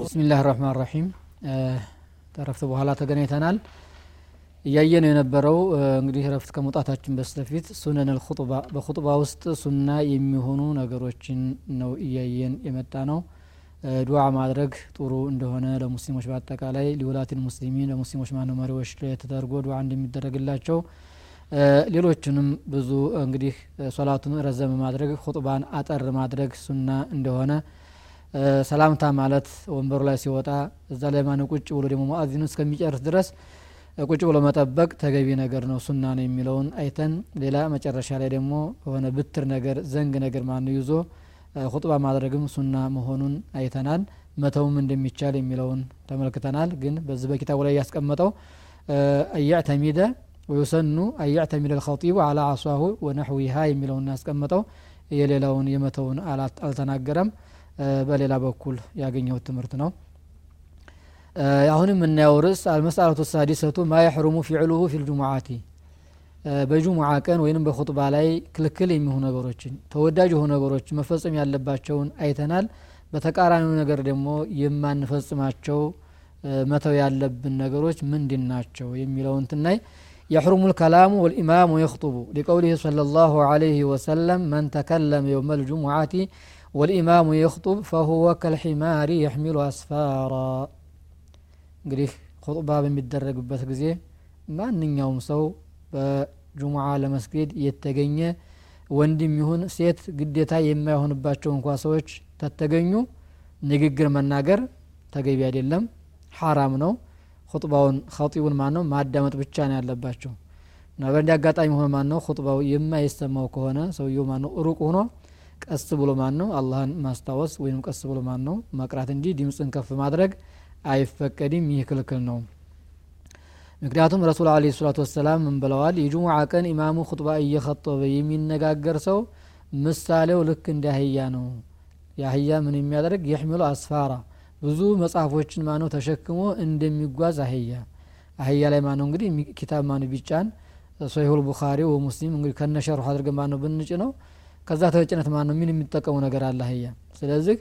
ብስሚላህ ራህማን ራሒም ተረፍት በኋላ ተገናኝተናል እያየ ነው የነበረው እንግዲህ ረፍት ከመውጣታችን በስተፊት ሱነን ልኹጥባ በኹጥባ ውስጥ ሱና የሚሆኑ ነገሮችን ነው እያየን የመጣ ነው ዱዓ ማድረግ ጥሩ እንደሆነ ለሙስሊሞች በአጠቃላይ ሊውላትን ሙስሊሚን ለሙስሊሞች ማነ መሪዎች ተደርጎ ዱዓ እንደሚደረግላቸው ሌሎችንም ብዙ እንግዲህ ሶላቱን ረዘም ማድረግ ኹጥባን አጠር ማድረግ ሱና እንደሆነ ሰላምታ ማለት ወንበሩ ላይ ሲወጣ እዛ ላይ ማነ ቁጭ ብሎ ደግሞ ሙአዚኑ እስከሚጨርስ ድረስ ቁጭ ብሎ መጠበቅ ተገቢ ነገር ነው ሱና ነው የሚለውን አይተን ሌላ መጨረሻ ላይ ደግሞ የሆነ ብትር ነገር ዘንግ ነገር ማነው ይዞ ሁጥባ ማድረግም ሱና መሆኑን አይተናል። መተውም እንደሚቻል የሚለውን ተመልክተናል። ግን በዚህ በኪታቡ ላይ ያስቀመጠው አያዕተሚደ ወዩሰኑ አያዕተሚደ ልኸጢቡ አላ አሷሁ ወነሕዊሃ የሚለውን ያስቀመጠው። የሌላውን የመተውን አልተናገረም። በሌላ በኩል ያገኘሁት ትምህርት ነው አሁን የምናየው ርዕስ አልመስአለቱ ሳዲሰቱ ማ የሕሩሙ ፊዕሉሁ ፊ ልጅሙዓቲ በጁሙዓ ቀን ወይንም በኹጥባ ላይ ክልክል የሚሆኑ ነገሮችን ተወዳጅ የሆኑ ነገሮች መፈጸም ያለባቸውን አይተናል በተቃራኒው ነገር ደግሞ የማንፈጽማቸው መተው ያለብን ነገሮች ምንድን ናቸው የሚለውን ትናይ يحرم الكلام والإمام يخطب لقوله صلى الله عليه وسلم من تكلم يوم الجمعة والإمام يخطب فهو كالحمار يحمل أسفارا እንግዲህ ኹጥባ በሚደረግበት ጊዜ ማንኛውም ሰው በጁሙዓ ለመስገድ የተገኘ ወንድም ይሁን ሴት ግዴታ የማይሆንባቸው እንኳ ሰዎች ተተገኙ ንግግር መናገር ተገቢ አይደለም ሐራም ነው። ኹጥባውን ኸጢቡን ማን ነው ማዳመጥ ብቻ ነው ያለባቸው። እና በእንዲ አጋጣሚ ሆነ ማን ነው ኹጥባው የማይሰማው ከሆነ ሰውየው ማን ነው ሩቅ ሆኖ ቀስ ብሎ ማን ነው አላህን ማስታወስ ወይም ቀስ ብሎ ማን ነው መቅራት እንጂ ድምፅን ከፍ ማድረግ አይፈቀድም። ይህ ክልክል ነው። ምክንያቱም ረሱል አለ ሰላቱ ወሰላም ምን ብለዋል? የጁሙዓ ቀን ኢማሙ ኹጥባ እየኸጠበ የሚነጋገር ሰው ምሳሌው ልክ እንደ አህያ ነው። የአህያ ምን የሚያደርግ? የሕሚሉ አስፋራ። ብዙ መጽሐፎችን ማነው ተሸክሞ እንደሚጓዝ አህያ። አህያ ላይ ማነው እንግዲህ ኪታብ ማነው ቢጫን? ሶሂሁል ቡኻሪ ወሙስሊም እንግዲህ ከነሸርሁ አድርገን ማነው ብንጭ ነው ከዛ ተጭነት ማነው? ምን የሚጠቀሙ ነገር አለ አህያ? ስለዚህ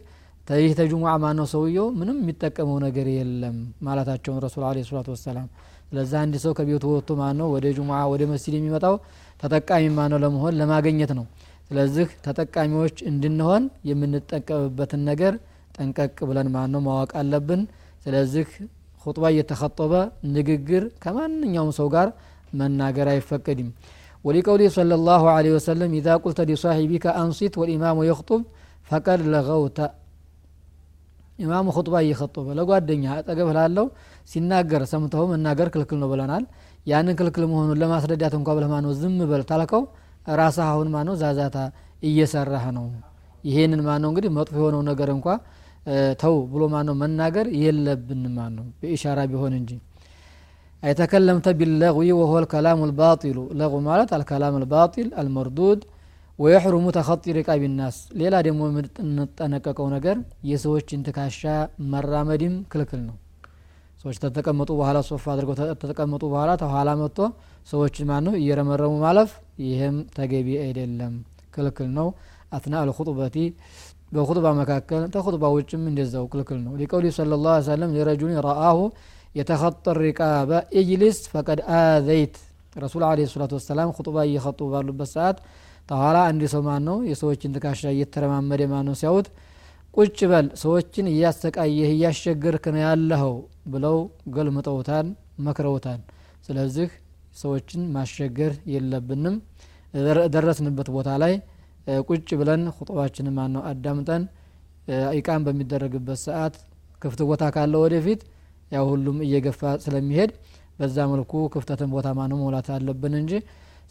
ይህ ተጁሙዓ ማነው ሰውየው ምንም የሚጠቀመው ነገር የለም ማለታቸውን ረሱል አለ ሰላቱ ወሰላም ስለዛ አንድ ሰው ከቤቱ ወጥቶ ማነው ወደ ጁሙዓ ወደ መስጂድ የሚመጣው ተጠቃሚ ማነው ለመሆን ለማገኘት ነው ስለዚህ ተጠቃሚዎች እንድንሆን የምንጠቀምበትን ነገር ጠንቀቅ ብለን ማነው ማወቅ አለብን ስለዚህ ሁጥባ እየተኸጠበ ንግግር ከማንኛውም ሰው ጋር መናገር አይፈቀድም ولقوله صلى الله عليه وسلم إذا قلت لصاحبك أنصت والإمام يخطب فقد لغوت ኢማሙ ኹጥባ እየኸጠበ ለጓደኛ አጠገብ ላለው ሲናገር ሰምተው መናገር ክልክል ነው ብለናል። ያንን ክልክል መሆኑን ለማስረዳት እንኳ ብለህ ማነው ዝም በል ታልከው ራስህ አሁን ማነው ዛዛታ እየሰራህ ነው። ይሄንን ማነው እንግዲህ መጥፎ የሆነው ነገር እንኳ ተው ብሎ ማነው መናገር የለብንም ማነው በኢሻራ ቢሆን እንጂ። አይተከለምተ ቢለغዊ ወሆ ልከላሙ ልባጢሉ ለغ ማለት አልከላም ልባጢል አልመርዱድ ወየሕሩሙ ተኸጢ ሪቃቢ ናስ ሌላ ደግሞ የምንጠነቀቀው ነገር የሰዎችን ትካሻ መራመድም ክልክል ነው። ሰዎች ተተቀመጡ በኋላ ሶፋ አድርገው ተተቀመጡ በኋላ ተኋላ መጥቶ ሰዎች ማን ነው? እየረመረሙ ማለፍ ይህም ተገቢ አይደለም። ክልክል ነው። አትና አልኹጥበቲ በኹጥባ መካከል ተኹጥባ ውጭም እንደዛው ክልክል ነው። ሊቀውሊ ስለ ላ ሰለም ሊረጁልን ረአሁ የተኸጠ ሪቃበ ኢጅሊስ ፈቀድ አዘይት። ረሱል አለ ሰላቱ ወሰላም ኹጥባ እየኸጡ ባሉበት ሰዓት ተኋላ አንድ ሰው ማን ነው የሰዎችን ትካሻ እየተረማመደ ማን ነው ሲያዩት? ቁጭ በል ሰዎችን እያሰቃየህ እያስቸገርክ ነው ያለኸው ብለው ገልምጠውታል መክረውታል። ስለዚህ ሰዎችን ማስቸገር የለብንም። ደረስንበት ቦታ ላይ ቁጭ ብለን ኹጥባችንን ማን ነው አዳምጠን ኢቃም በሚደረግበት ሰዓት ክፍት ቦታ ካለ ወደፊት ያው ሁሉም እየገፋ ስለሚሄድ በዛ መልኩ ክፍተትን ቦታ ማነው መውላት አለብን እንጂ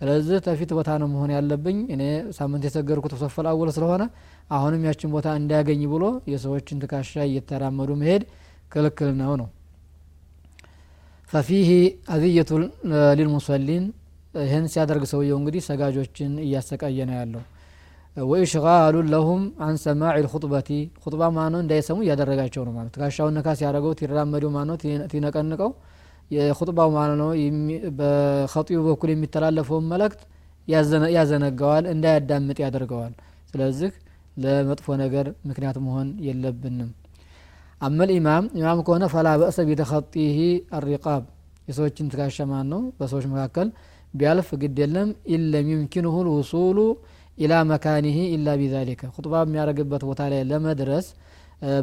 ስለዚህ ተፊት ቦታ ነው መሆን ያለብኝ። እኔ ሳምንት የሰገርኩት ሶፈል አወል ስለሆነ አሁንም ያችን ቦታ እንዳያገኝ ብሎ የሰዎችን ትካሻ እየተራመዱ መሄድ ክልክል ነው ነው። ፈፊህ አዝየቱ ሊልሙሰሊን ይህን ሲያደርግ ሰውየው እንግዲህ ሰጋጆችን እያሰቃየ ነው ያለው። ወኢሽጋሉ ለሁም አን ሰማዕ ልኹጥበቲ ኹጥባ ማኖ እንዳይሰሙ እያደረጋቸው ነው ማለት ትከሻውን ነካ ሲያደረገው ቲራመደው ማኖ ቲነቀንቀው የኹጥባው ማለት ነው? በኸጢቡ በኩል የሚተላለፈውን መልእክት ያዘነጋዋል እንዳያዳምጥ ያደርገዋል። ስለዚህ ለመጥፎ ነገር ምክንያት መሆን የለብንም። አመል ኢማም ኢማም ከሆነ ፈላ በእሰ ቢተኸጢህ አሪቃብ። የሰዎችን ትከሻ ነው በሰዎች መካከል ቢያልፍ ግድ የለም። ኢለም ዩምኪንሁ ልውሱሉ ኢላ መካኒህ ኢላ ቢዛሊከ። ኹጥባ የሚያደርግበት ቦታ ላይ ለመድረስ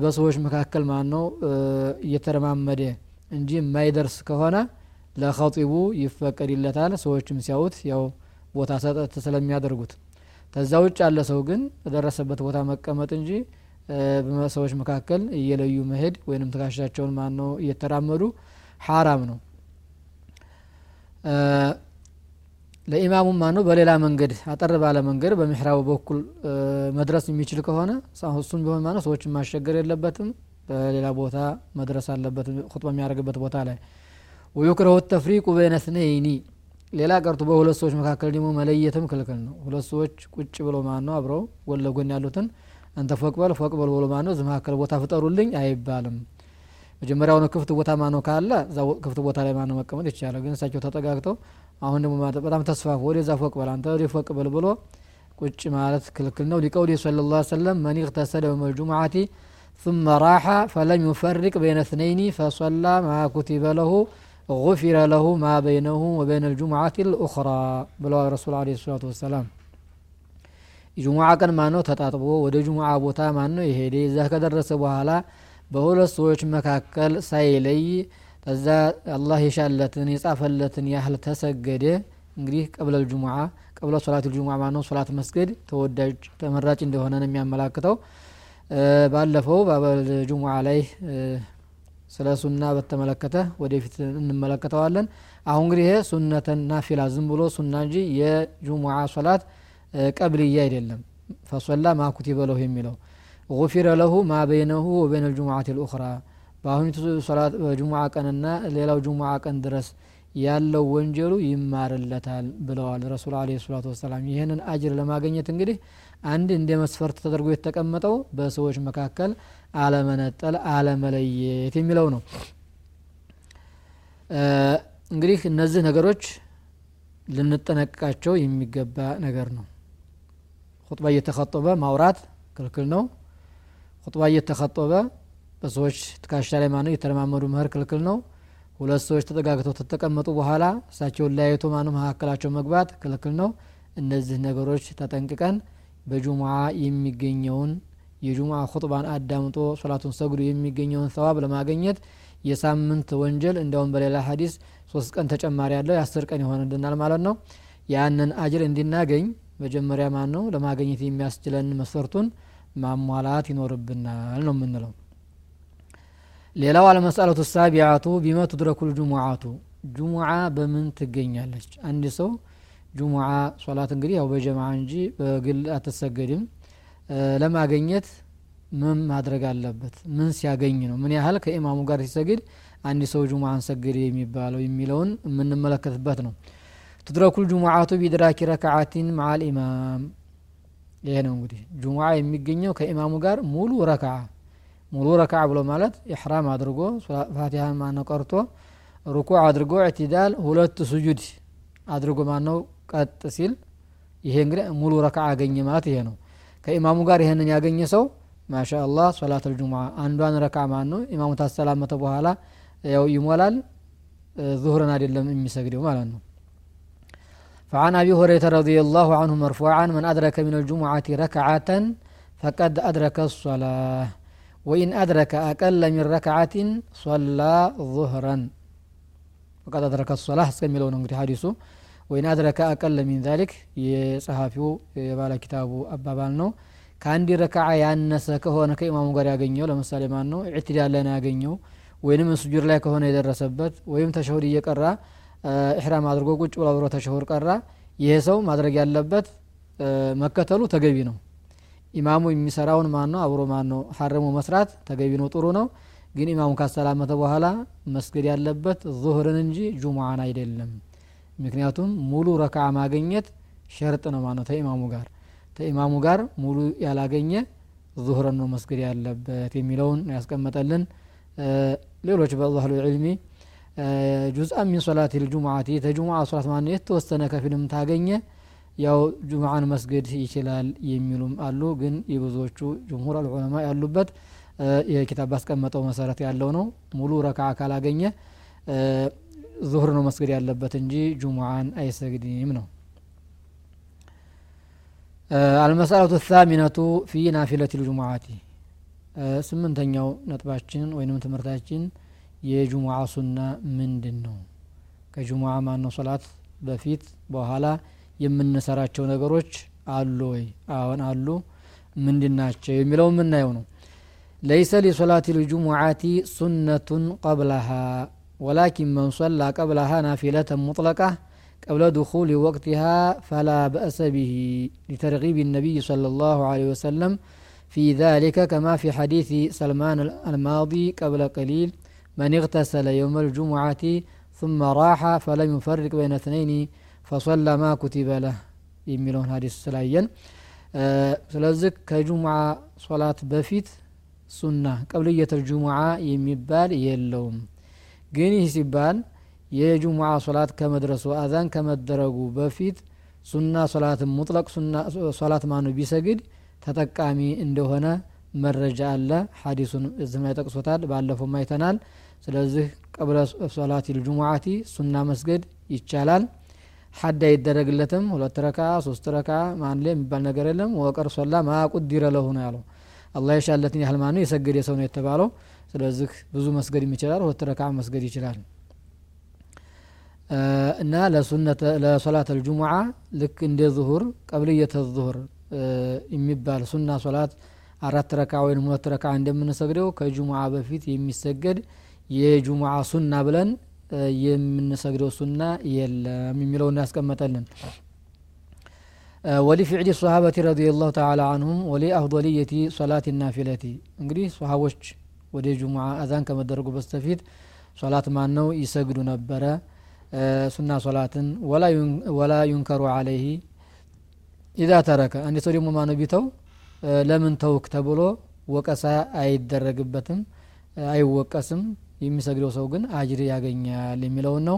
በሰዎች መካከል ማን ነው እየተረማመደ እንጂ የማይደርስ ከሆነ ለኸጢቡ ይፈቀድለታል። ሰዎችም ሲያዩት ያው ቦታ ሰጠት ስለሚያደርጉት። ከዛ ውጭ ያለ ሰው ግን በደረሰበት ቦታ መቀመጥ እንጂ በሰዎች መካከል እየለዩ መሄድ ወይንም ትከሻቸውን ማን ነው እየተራመዱ ሐራም ነው። ለኢማሙም ማነው በሌላ መንገድ አጠር ባለ መንገድ በምሕራቡ በኩል መድረስ የሚችል ከሆነ እሱም ቢሆን ማነው ሰዎችን ማሸገር የለበትም በሌላ ቦታ መድረስ አለበት ኹጥባ የሚያደርግበት ቦታ ላይ። ወዩክረሁ ተፍሪቁ በይነ ስነይኒ ሌላ ቀርቶ በሁለት ሰዎች መካከል ደግሞ መለየትም ክልክል ነው። ሁለት ሰዎች ቁጭ ብሎ ማን ነው አብረው ጎን ለጎን ያሉትን አንተ ፎቅበል ፎቅበል ብሎ ማን ነው እዚህ መካከል ቦታ ፍጠሩልኝ አይባልም። መጀመሪያውኑ ክፍት ቦታ ማነው ካለ እዛ ክፍት ቦታ ላይ ማነው መቀመጥ ይቻላል። ግን እሳቸው ተጠጋግተው አሁን ደግሞ በጣም ተስፋፉ ወደዛ ፎቅ አንተ ወደ ፎቅ ብሎ ቁጭ ማለት ክልክል ነው። ሊቀውሊ ስለ ላ ሰለም መን ኢቅተሰለ በመልጁሙዓቲ ثم راح فلم يفرق بين اثنين فصلى ما كتب له غفر له ما بينه وبين الجمعة الأخرى ብለዋል ረሱል አለ ሰላቱ ወሰላም የጁሙዓ ቀን ማነው ተጣጥቦ ወደ ጁሙዓ ቦታ ማነው የሄደ እዛ ከደረሰ በኋላ በሁለት ሰዎች መካከል ሳይለይ ከዛ አላህ የሻለትን የጻፈለትን ያህል ተሰገደ እንግዲህ ቀብለ ልጁሙዓ ቀብለ ሶላት ልጁሙዓ ማነው ሶላት መስገድ ተወዳጅ ተመራጭ እንደሆነ ነው የሚያመላክተው ባለፈው ባበል ጁሙዓ ላይ ስለ ሱና በተመለከተ ወደፊት እንመለከተዋለን። አሁን እንግዲህ ይሄ ሱነተን ናፊላ ዝም ብሎ ሱና እንጂ የጁሙዓ ሶላት ቀብልያ አይደለም። ፈሶላ ማኩቲበ ለሁ የሚለው ጉፊረ ለሁ ማ በይነሁ ወበይነ ልጁሙዓት ልኡኽራ። በአሁኒቱ በጁሙዓ ቀንና ሌላው ጁሙዓ ቀን ድረስ ያለው ወንጀሉ ይማርለታል ብለዋል ረሱል አለ ሰላቱ ወሰላም። ይህንን አጅር ለማግኘት እንግዲህ አንድ እንደ መስፈርት ተደርጎ የተቀመጠው በሰዎች መካከል አለመነጠል አለመለየት የሚለው ነው። እንግዲህ እነዚህ ነገሮች ልንጠነቅቃቸው የሚገባ ነገር ነው። ኹጥባ እየተኸጠበ ማውራት ክልክል ነው። ኹጥባ እየተኸጠበ በሰዎች ትካሻ ላይ ማነው የተለማመዱ ምህር ክልክል ነው። ሁለት ሰዎች ተጠጋግተው ተተቀመጡ በኋላ እሳቸውን ለያይቶ ማነው መካከላቸው መግባት ክልክል ነው። እነዚህ ነገሮች ተጠንቅቀን በጁሙዓ የሚገኘውን የጁሙዓ ኹጥባን አዳምጦ ሶላቱን ሰግዶ የሚገኘውን ሰዋብ ለማገኘት የሳምንት ወንጀል እንዲያውም በሌላ ሀዲስ ሶስት ቀን ተጨማሪ ያለው የአስር ቀን ይሆንልናል ማለት ነው። ያንን አጅር እንዲናገኝ መጀመሪያ ማን ነው ለማገኘት የሚያስችለን መስፈርቱን ማሟላት ይኖርብናል ነው የምንለው። ሌላው አለመስአለቱ ሳቢያቱ ቢመ ትድረኩ ልጁሙዓቱ ጁሙዓ በምን ትገኛለች? አንድ ሰው ጁሙዓ ሶላት እንግዲህ ያው በጀማ እንጂ በግል አትሰገድም። ለማገኘት ምን ማድረግ አለበት? ምን ሲያገኝ ነው? ምን ያህል ከኢማሙ ጋር ሲሰግድ አንድ ሰው ጁሙዓን ሰገደ የሚባለው የሚለውን የምንመለከትበት ነው። ትድረኩ ልጁሙዓቱ ቢድራኪ ረክዓቲን መዓል ኢማም። ይሄ ነው እንግዲህ ጁሙዓ የሚገኘው ከኢማሙ ጋር ሙሉ ረክዓ ሙሉ ረክዓ ብሎ ማለት ኢሕራም አድርጎ ፋቲሃን ማነው ቀርቶ ሩኩዕ አድርጎ እዕትዳል ሁለት ሱጁድ አድርጎ ማነው ቀጥ ሲል ይሄ እንግዲህ ሙሉ ረክዓ አገኘ ማለት ይሄ ነው ከኢማሙ ጋር ይሄንን ያገኘ ሰው ማሻ አላህ ሶላት ልጁሙዓ አንዷን ረክዓ ማን ነው ኢማሙ ታሰላመተ በኋላ ያው ይሞላል ዙሁርን አይደለም የሚሰግደው ማለት ነው فعن أبي هريرة رضي الله عنه مرفوعا من أدرك من الجمعة ركعة فقد أدرك الصلاة وإن أدرك أقل من ركعة صلى ظهرا وقد أدرك الصلاة سميلون انجري حديثه ወይን አድረከ አቀለ ሚን ዛሊክ የጸሐፊው የባለ ኪታቡ አባባል ነው። ከአንድ ረካዓ ያነሰ ከሆነ ከኢማሙ ጋር ያገኘው ለምሳሌ ማን ነው ኢዕትዳል ላይ ያገኘው። ወይንም ስጁድ ላይ ከሆነ የደረሰበት ወይም ተሸሁድ እየቀራ ኢሕራም አድርጎ ቁጭ ብሎ አብሮ ተሸሁድ ቀራ። ይሄ ሰው ማድረግ ያለበት መከተሉ ተገቢ ነው። ኢማሙ የሚሰራውን ማን ነው አብሮ ማን ነው ሐረሙ መስራት ተገቢ ነው ጥሩ ነው። ግን ኢማሙ ካሰላመተ በኋላ መስገድ ያለበት ዙህርን እንጂ ጁሙዓን አይደለም። ምክንያቱም ሙሉ ረክዓ ማግኘት ሸርጥ ነው ማለት ተኢማሙ ጋር። ተኢማሙ ጋር ሙሉ ያላገኘ ዙሁርን ነው መስገድ ያለበት የሚለውን ያስቀመጠልን። ሌሎች በአህሉ ዕልሚ ጁዝአ ሚን ሶላት ልጁሙዓቲ ተጁሙዓ ሶላት ማለት የተወሰነ ከፊልም ታገኘ ያው ጁሙዓን መስገድ ይችላል የሚሉም አሉ። ግን የብዙዎቹ ጅምሁር አልዑለማ ያሉበት ይህ ኪታብ ባስቀመጠው መሰረት ያለው ነው። ሙሉ ረክዓ ካላገኘ ዙሁር ነው መስገድ ያለበት እንጂ ጁሙዓን አይሰግድም ነው። አልመሰለቱ ታሚነቱ ፊ ናፊለት ልጁሙዓቲ ስምንተኛው ነጥባችን ወይንም ትምህርታችን የጁሙዓ ሱና ምንድን ነው ከጁሙዓ ማነው ሶላት በፊት በኋላ የምንሰራቸው ነገሮች አሉ ወይ? አዎን አሉ። ምንድን ናቸው የሚለው የምናየው ነው። ለይሰ ሊሶላት ልጁሙዓቲ ሱነቱን ቀብለሃ ወላኪን መን ሰላ ቀብለሃ ናፊለተን ሙጥለቃ قبل دخول وقتها فلا بأس به لترغيب النبي صلى الله عليه وسلم في ذلك كما في حديث سلمان الماضي قبل قليل من اغتسل يوم الجمعة ثم راح فلم يفرق بين اثنين فصلى ما كتب له የሚለውን ሀዲስ ስላየን ስለዚህ ከጁሙዓ ሶላት በፊት ሱና ቀብልየተል ጁሙዓ የሚባል የለውም ግን ይህ ሲባል የጁሙዓ ሶላት ከመድረሱ አዛን ከመደረጉ በፊት ሱና ሶላትን ሙጥለቅ ሶላት ማኑ ቢሰግድ ተጠቃሚ እንደሆነ መረጃ አለ። ሀዲሱን እዚህ ላይ ጠቅሶታል። ባለፈው አይተናል። ስለዚህ ቀብለ ሶላት ልጁሙዓቲ ሱና መስገድ ይቻላል። ሀድ አይደረግለትም። ሁለት ረካ ሶስት ረካ ማንሌ የሚባል ነገር የለም። ወቀር ሶላ ማቁዲረ ለሁ ነው ያለው አላህ የሻለትን ያህል ማነው የሰገደ ሰው ነው የተባለው። ስለዚህ ብዙ መስገድ ይችላል ሁለት ረካ መስገድ ይችላል። እና ለሶላት አልጁሙዓ ልክ እንደ ዙሁር ቀብልየተ ዙሁር የሚባል ሱና ሶላት አራት ረካ ወይም ሁለት ረካ እንደምንሰግደው ከጁሙዓ በፊት የሚሰገድ የጁሙዓ ሱና ብለን የምንሰግደው ሱና የለም የሚለውን ያስቀመጠልን ወሊፊዕሊ ሰሃበቲ ረዲ ላሁ ተላ አንሁም ወሊ አፍضልየቲ ሶላት ናፊለቲ። እንግዲህ ሰሃቦች ወደ ጁሙዓ አዛን ከመደረጉ በስተፊት ሶላት ማን ነው ይሰግዱ ነበረ። ሱና ሶላትን ወላ ዩንከሩ አለይህ ኢዛ ተረከ። አንድ ሰው ደግሞ ማነው ቢተው ለምን ተውክ ተብሎ ወቀሳ አይደረግበትም አይወቀስም። የሚሰግደው ሰው ግን አጅር ያገኛል የሚለውን ነው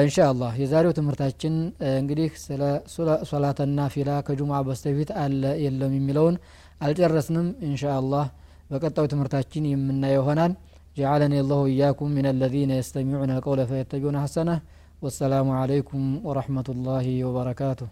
እንሻ አላህ የዛሬው ትምህርታችን እንግዲህ ስለ ሶላተና ፊላ ከጁሙዓ በስተፊት አለ የለም የሚለውን አልጨረስንም እንሻ አላህ በቀጣዩ ትምህርታችን የምናየው ይሆናል جعلني الله إياكم من الذين يستمعون القول فيتبعون حسنه والسلام عليكم ورحمة الله وبركاته